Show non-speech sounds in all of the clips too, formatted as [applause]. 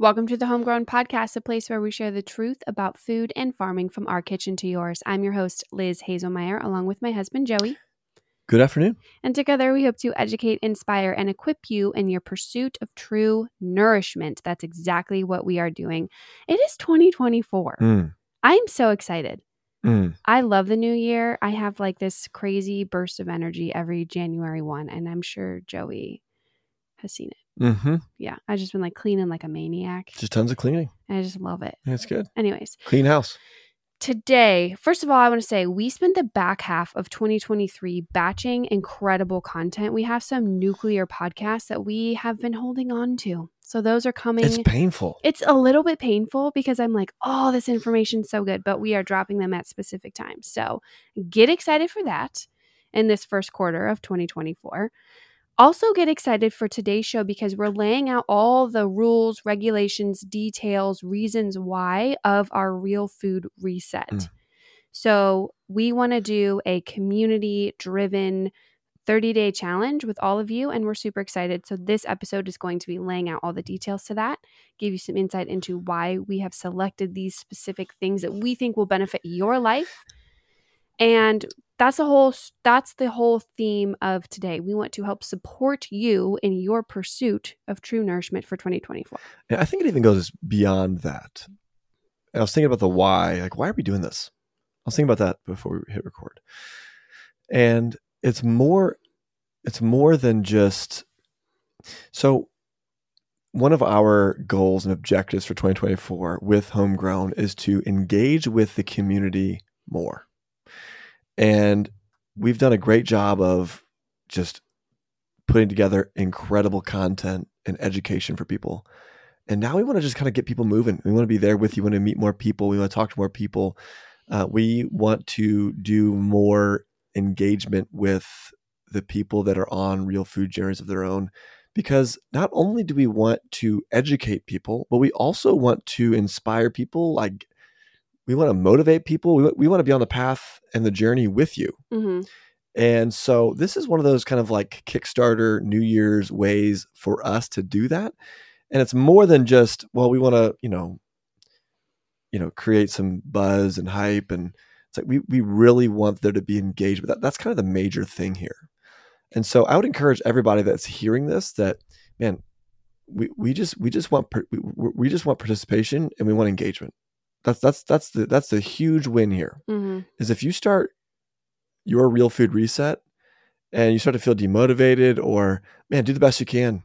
Welcome to the Homegrown Podcast, a place where we share the truth about food and farming from our kitchen to yours. I'm your host, Liz Haselmayer, along with my husband, Joey. Good afternoon. And together we hope to educate, inspire, and equip you in your pursuit of true nourishment. That's exactly what we are doing. It is 2024. Mm, I'm so excited. mm. I love the new year. I have like this crazy burst of energy every January 1, and I'm sure Joey has seen it. Hmm Yeah, I've just been like cleaning like a maniac. Just tons of cleaning. And I just love it. That's good. Anyways, Clean house. today, first of all, I want to say we spent the back half of 2023 batching incredible content. We have some nuclear podcasts that we have been holding on to. So those are coming. It's painful. it's a little bit painful because I'm like, oh, this information's so good, but we are dropping them at specific times. So get excited for that in this first quarter of 2024. Also, get excited for today's show because we're laying out all the rules, regulations, details, reasons why of our real food reset. Mm. So, we want to do a community driven 30 day challenge with all of you, and we're super excited. So, this episode is going to be laying out all the details to that, give you some insight into why we have selected these specific things that we think will benefit your life. And that's the whole that's the whole theme of today. We want to help support you in your pursuit of true nourishment for 2024. Yeah, I think it even goes beyond that. I was thinking about the why. Like, why are we doing this? I was thinking about that before we hit record. And it's more it's more than just so one of our goals and objectives for 2024 with homegrown is to engage with the community more and we've done a great job of just putting together incredible content and education for people. And now we want to just kind of get people moving. We want to be there with you. We want to meet more people. We want to talk to more people. Uh, we want to do more engagement with the people that are on real food journeys of their own because not only do we want to educate people but we also want to inspire people like we want to motivate people. We, we want to be on the path and the journey with you. Mm-hmm. and so this is one of those kind of like kickstarter new year's ways for us to do that. And it's more than just well we want to you know you know create some buzz and hype and it's like we we really want there to be engagement. That, that's kind of the major thing here. And so i would encourage everybody that's hearing this that man we, we just we just want we, we just want participation and we want engagement that's that's that's the that's the huge win here Mm-hmm. is if you start your real food reset and you start to feel demotivated or man do the best you can.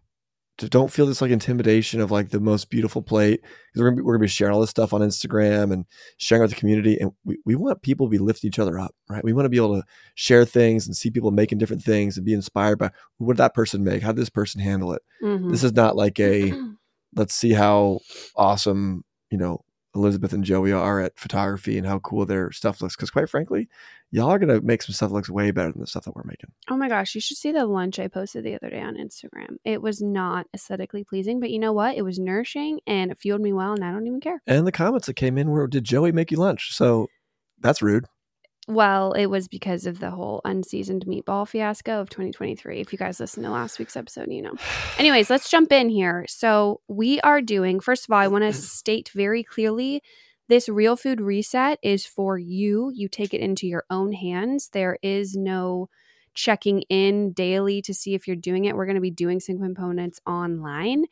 To don't feel this like intimidation of like the most beautiful plate. Because we're, gonna be- we're gonna be sharing all this stuff on instagram and sharing with the community and we, we want people to be lifting each other up right? We want to be able to share things and see people making different things and be inspired by what did that person make? How did this person handle it? Mm-hmm. this is not like a [clears throat] let's see how awesome you know elizabeth and joey are at photography and how cool their stuff looks because quite frankly y'all are going to make some stuff that looks way better than the stuff that we're making Oh my gosh, you should see the lunch I posted the other day on Instagram. It was not aesthetically pleasing, but you know what? It was nourishing and it fueled me well, and I don't even care. and the comments that came in were did joey make you lunch so that's rude Well, it was because of the whole unseasoned meatball fiasco of 2023. If you guys listened to last week's episode, you know. [sighs] Anyways, let's jump in here. So, we are doing, first of all, I want [clears throat] to state very clearly this real food reset is for you. You take it into your own hands. There is no checking in daily to see if you're doing it. We're going to be doing some components online.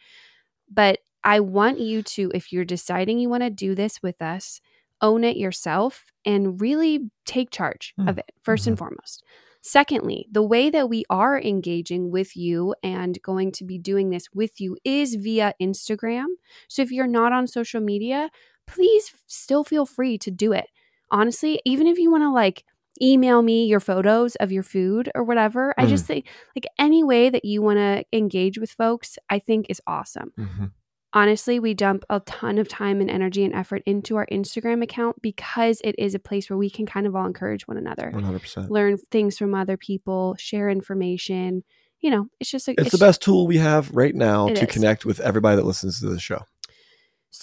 But I want you to, if you're deciding you want to do this with us, own it yourself and really take charge Hmm. of it, 1st and mm-hmm. foremost. Secondly, the way that we are engaging with you and going to be doing this with you is via Instagram. So if you're not on social media, please still feel free to do it. Honestly, even if you want to like email me your photos of your food or whatever, I hmm. just think like any way that you want to engage with folks, I think is awesome mm-hmm. Honestly, we dump a ton of time and energy and effort into our Instagram account because it is a place where we can kind of all encourage one another, 100% learn things from other people, share information. You know, it's just a, it's, the best tool we have right now to is. connect with everybody that listens to the show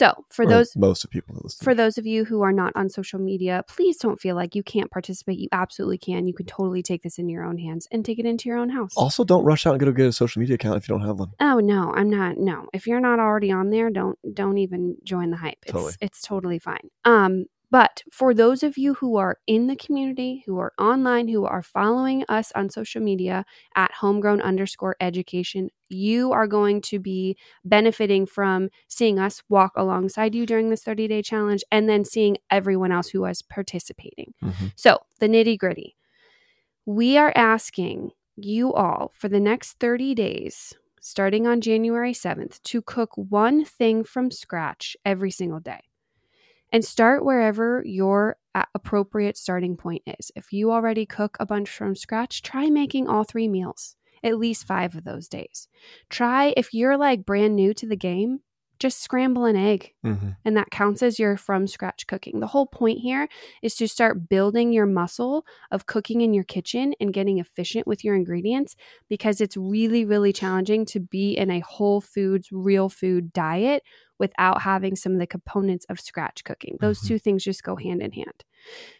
So, for Or those most of people for those of you who are not on social media, please don't feel like you can't participate. You absolutely can. You can totally take this in your own hands and take it into your own house. also, don't rush out and go get a social media account if you don't have one. Oh no, I'm not. No, if you're not already on there, don't don't even join the hype. It's Totally. it's totally fine. Um, but for those of you who are in the community, who are online, who are following us on social media at homegrown underscore education, you are going to be benefiting from seeing us walk alongside you during this 30 day challenge and then seeing everyone else who is participating. Mhm. So, the nitty gritty. We are asking you all for the next 30 days, starting on January 7th, to cook one thing from scratch every single day. And start wherever your appropriate starting point is. If you already cook a bunch from scratch, try making all three meals, at least five of those days. Try, if you're like brand new to the game, just scramble an egg Mhm. and that counts as your from scratch cooking. The whole point here is to start building your muscle of cooking in your kitchen and getting efficient with your ingredients because it's really, really challenging to be in a whole foods, real food diet without having some of the components of scratch cooking. Those Mhm. two things just go hand in hand.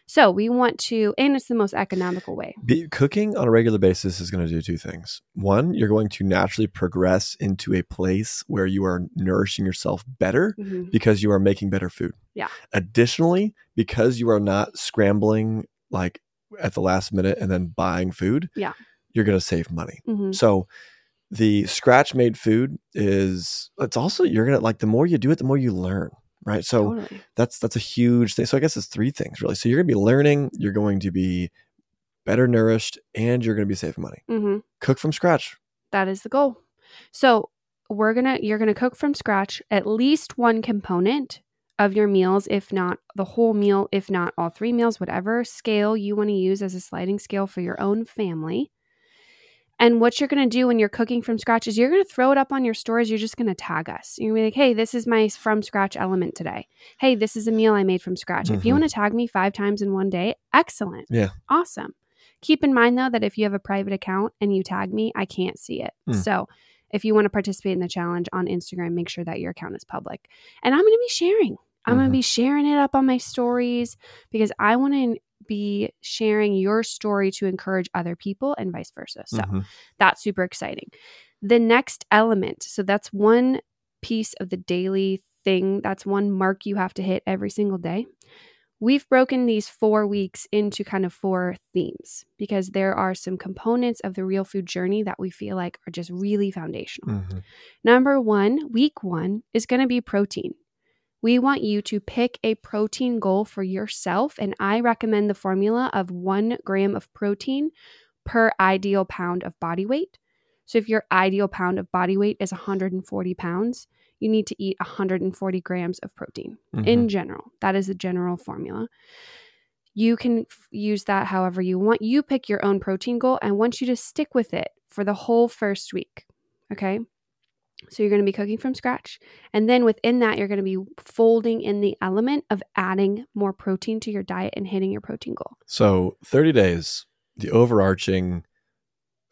So we want to, and it's the most economical way. Be, cooking on a regular basis is going to do two things. One, you're going to naturally progress into a place where you are nourishing yourself better Mhm. because you are making better food. Yeah. Additionally, because you are not scrambling like at the last minute and then buying food, Yeah. you're going to save money. Mhm. So the scratch made food is it's also you're going to like the more you do it the more you learn, right? So totally. that's that's a huge thing. So I guess it's three things really. So you're going to be learning, you're going to be better nourished and you're going to be saving money. hmm Cook from scratch. That is the goal. So we're gonna you're gonna cook from scratch at least one component of your meals, if not the whole meal, if not all three meals, whatever scale you want to use as a sliding scale for your own family. And what you're going to do when you're cooking from scratch is you're going to throw it up on your stories. You're just going to tag us. You're going to be like, hey, this is my from scratch element today. Hey, this is a meal I made from scratch. If you Mhm. want to tag me five times in one day, excellent. Yeah. Awesome. Keep in mind, though, that if you have a private account and you tag me, I can't see it. Hmm. So if you want to participate in the challenge on Instagram, make sure that your account is public. And I'm going to be sharing. I'm going Mhm. to be sharing it up on my stories because I want to be sharing your story to encourage other people and vice versa. So Mhm. that's super exciting. The next element, so that's one piece of the daily thing, that's one mark you have to hit every single day. We've broken these four weeks into kind of four themes because there are some components of the real food journey that we feel like are just really foundational. Mhm. Number one, week one is going to be protein. We want you to pick a protein goal for yourself, and I recommend the formula of one gram of protein per ideal pound of body weight. So, if your ideal pound of body weight is 140 pounds, you need to eat 140 grams of protein in Mhm. general. That is a general formula. You can f- use that however you want. You pick your own protein goal. I want you to stick with it for the whole first week. Okay. So you're going to be cooking from scratch. And then within that, you're going to be folding in the element of adding more protein to your diet and hitting your protein goal. So 30 days, the overarching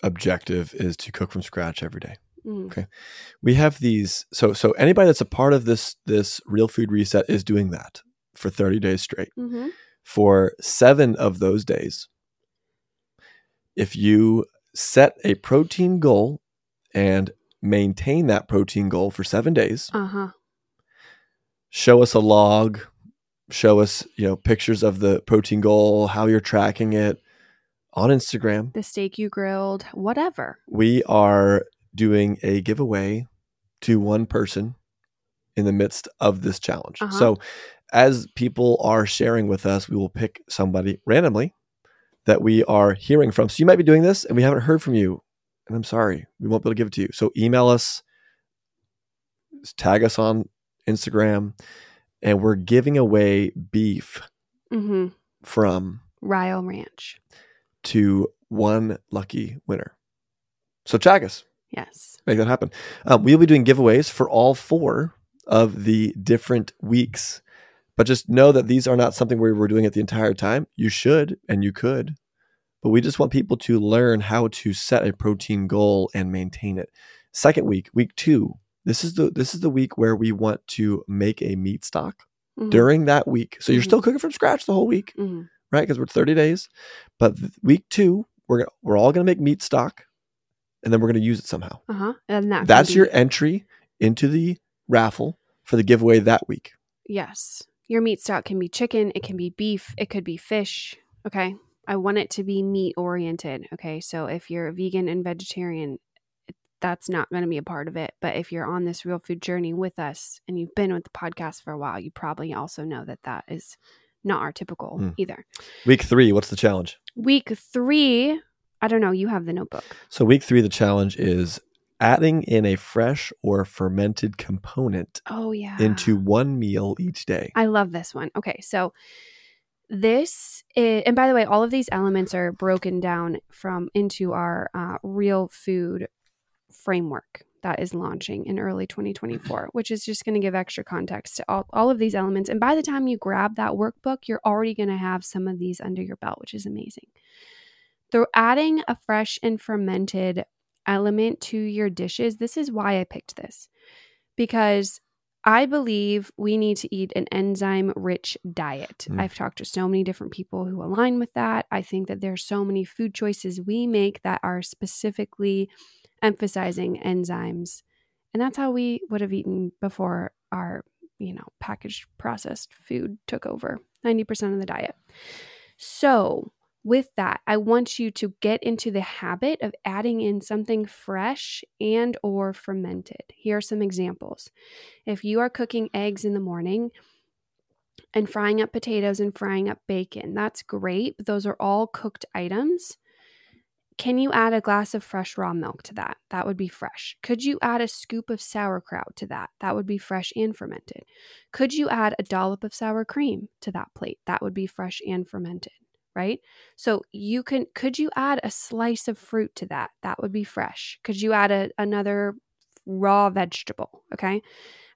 objective is to cook from scratch every day. Mm. We have these so so anybody that's a part of this this real food reset is doing that for 30 days straight. hmm For 7 of those days, if you set a protein goal and maintain that protein goal for 7 days, Uh huh. show us a log, show us, you know, pictures of the protein goal, how you're tracking it on Instagram. The steak you grilled, whatever. We are doing a giveaway to one person in the midst of this challenge. Uh-huh. So, as people are sharing with us, we will pick somebody randomly that we are hearing from. So, you might be doing this and we haven't heard from you. And I'm sorry, we won't be able to give it to you. So, email us, tag us on Instagram, and we're giving away beef hmm from Rio Ranch. to one lucky winner. So, tag us. Yes. make that happen. Um, we'll be doing giveaways for all four of the different weeks, but just know that these are not something where we're doing it the entire time. You should and you could, but we just want people to learn how to set a protein goal and maintain it. Second week, week two, This is the this is the week where we want to make a meat stock Mhm. during that week. So you're Mhm. still cooking from scratch the whole week, Mhm. right? Because we're 30 days. But week two, we're gonna, we're all gonna make meat stock, and then we're gonna use it somehow. Uh-huh. And that That's your entry into the raffle for the giveaway that week. Yes. Your meat stock can be chicken, it can be beef, it could be fish. Okay. I want it to be meat oriented. Okay. So if you're a vegan and vegetarian, that's not going to be a part of it. But if you're on this real food journey with us and you've been with the podcast for a while, you probably also know that that is not our typical Mm. either. Week three, what's the challenge? Week three, I don't know. You have the notebook. So week three, the challenge is adding in a fresh or fermented component Oh, yeah. into one meal each day. I love this one. Okay, so this is, and by the way, all of these elements are broken down from into our uh, real food framework that is launching in early 2024, [clears throat] which is just going to give extra context to all, all of these elements. And by the time you grab that workbook, you're already going to have some of these under your belt, which is amazing. Through adding a fresh and fermented element to your dishes, this is why I picked this because I believe we need to eat an enzyme rich diet. Mm. I've talked to so many different people who align with that. I think that there's so many food choices we make that are specifically emphasizing enzymes. And that's how we would have eaten before our, you know, packaged processed food took over 90% of the diet. So, with that, I want you to get into the habit of adding in something fresh and or fermented. Here are some examples. If you are cooking eggs in the morning and frying up potatoes and frying up bacon, that's great. But those are all cooked items. Can you add a glass of fresh raw milk to that? That would be fresh. Could you add a scoop of sauerkraut to that? That would be fresh and fermented. Could you add a dollop of sour cream to that plate? That would be fresh and fermented, right? So you can could you add a slice of fruit to that? That would be fresh. Could you add a, another raw vegetable, okay?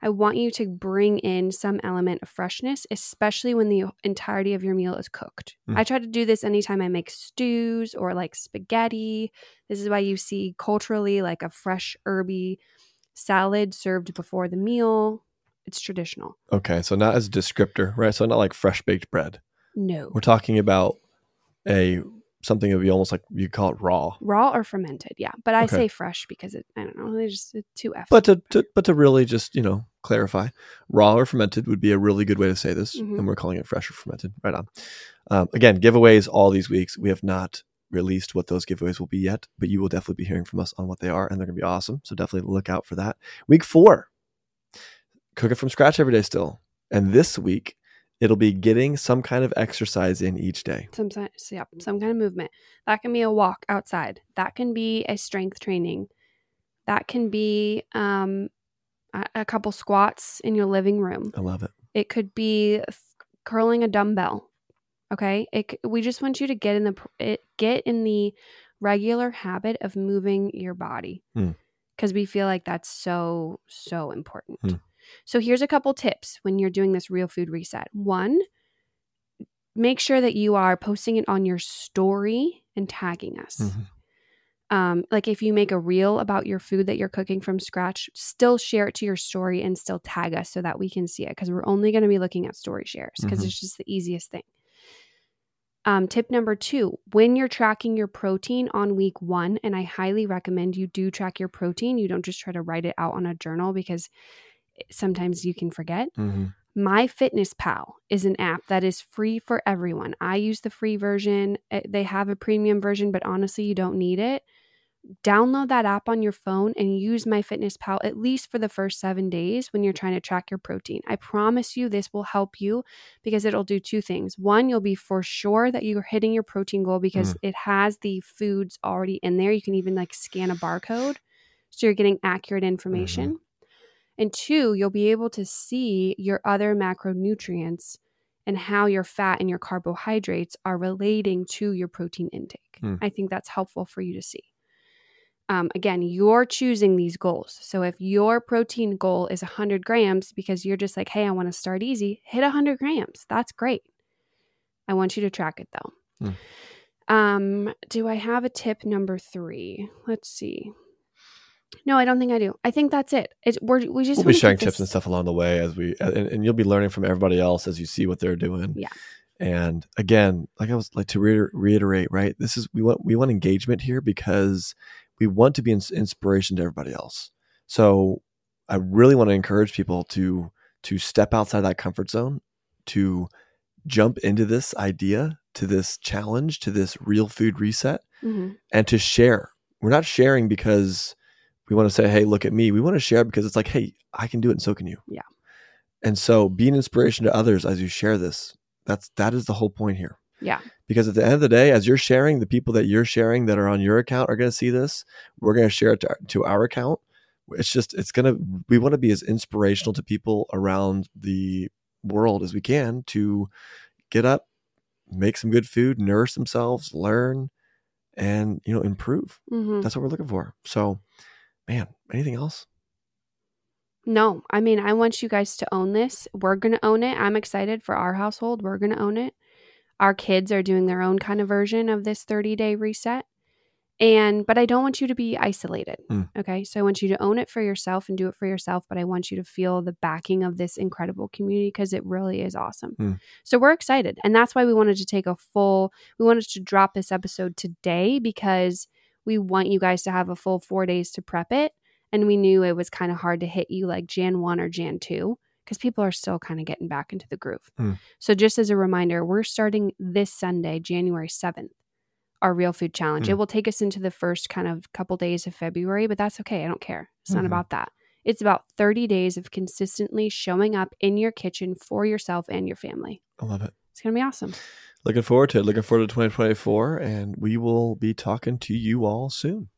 I want you to bring in some element of freshness, especially when the entirety of your meal is cooked. Mm. I try to do this anytime I make stews or like spaghetti. This is why you see culturally like a fresh herby salad served before the meal. It's traditional. Okay, so not as a descriptor, right? So not like fresh baked bread. No. We're talking about a something that would be almost like you call it raw. Raw or fermented, yeah. But I Okay. say fresh because it I don't know, they just it's too F. But to, to but to really just you know clarify, raw or fermented would be a really good way to say this, Mhm. and we're calling it fresh or fermented. Right on. Um, again, giveaways all these weeks. We have not released what those giveaways will be yet, but you will definitely be hearing from us on what they are, and they're going to be awesome. So definitely look out for that. Week four, cook it from scratch every day still, and this week it'll be getting some kind of exercise in each day. some yeah, some kind of movement. That can be a walk outside. That can be a strength training. That can be um, a, a couple squats in your living room. I love it. It could be f- curling a dumbbell. Okay, it, we just want you to get in the it, get in the regular habit of moving your body Hmm. because we feel like that's so so important. Hmm. So here's a couple tips when you're doing this real food reset. One, make sure that you are posting it on your story and tagging us. Mhm. Um, like if you make a reel about your food that you're cooking from scratch, still share it to your story and still tag us so that we can see it because we're only going to be looking at story shares because Mhm. it's just the easiest thing. Um, tip number two when you're tracking your protein on week one, and I highly recommend you do track your protein, you don't just try to write it out on a journal because sometimes you can forget. Mhm. My Fitness Pal is an app that is free for everyone. I use the free version. Eh, They have a premium version, but honestly, you don't need it. Download that app on your phone and use My Fitness Pal at least for the first seven days when you're trying to track your protein. I promise you this will help you because it'll do two things. One, you'll be for sure that you're hitting your protein goal because it has the foods already in there. You can even like scan a barcode. So you're getting accurate information. And two, you'll be able to see your other macronutrients and how your fat and your carbohydrates are relating to your protein intake. Hmm. I think that's helpful for you to see. Um, again, you're choosing these goals. So if your protein goal is 100 grams because you're just like, hey, I want to start easy, hit 100 grams. That's great. I want you to track it though. Um, do I have a tip number three? Let's see. No, I don't think I do. I think that's it. It's we're, we just We'll be sharing tips this- and stuff along the way as we, and, and you'll be learning from everybody else as you see what they're doing. Yeah. And again, like I was like to reiter- reiterate, right? This is we want we want engagement here because we want to be ins- inspiration to everybody else. So I really want to encourage people to to step outside that comfort zone, to jump into this idea, to this challenge, to this real food reset, Mhm. and to share. We're not sharing because we want to say, hey, look at me. We want to share because it's like, hey, I can do it and so can you. Yeah. And so be an inspiration to others as you share this. That's that is the whole point here. Yeah. Because at the end of the day, as you're sharing, the people that you're sharing that are on your account are going to see this. We're going to share it to, to our account. It's just, it's going to, we want to be as inspirational to people around the world as we can to get up, make some good food, nourish themselves, learn, and, you know, improve. Mhm. That's what we're looking for. So, man, anything else? No, I mean, I want you guys to own this. We're going to own it. I'm excited for our household. We're going to own it. Our kids are doing their own kind of version of this 30 day reset. And, but I don't want you to be isolated. Mm. Okay. So I want you to own it for yourself and do it for yourself. But I want you to feel the backing of this incredible community because it really is awesome. Mm. So we're excited. And that's why we wanted to take a full, we wanted to drop this episode today because we want you guys to have a full four days to prep it and we knew it was kind of hard to hit you like Jan 1 or Jan 2 because people are still kind of getting back into the groove. Hmm. So, just as a reminder, we're starting this Sunday, January 7th, our Real Food Challenge. Hmm. It will take us into the first kind of couple days of February, but that's okay. I don't care. It's not Mhm. about that. It's about 30 days of consistently showing up in your kitchen for yourself and your family. I love it. It's going to be awesome. Looking forward to it. Looking forward to 2024. And we will be talking to you all soon.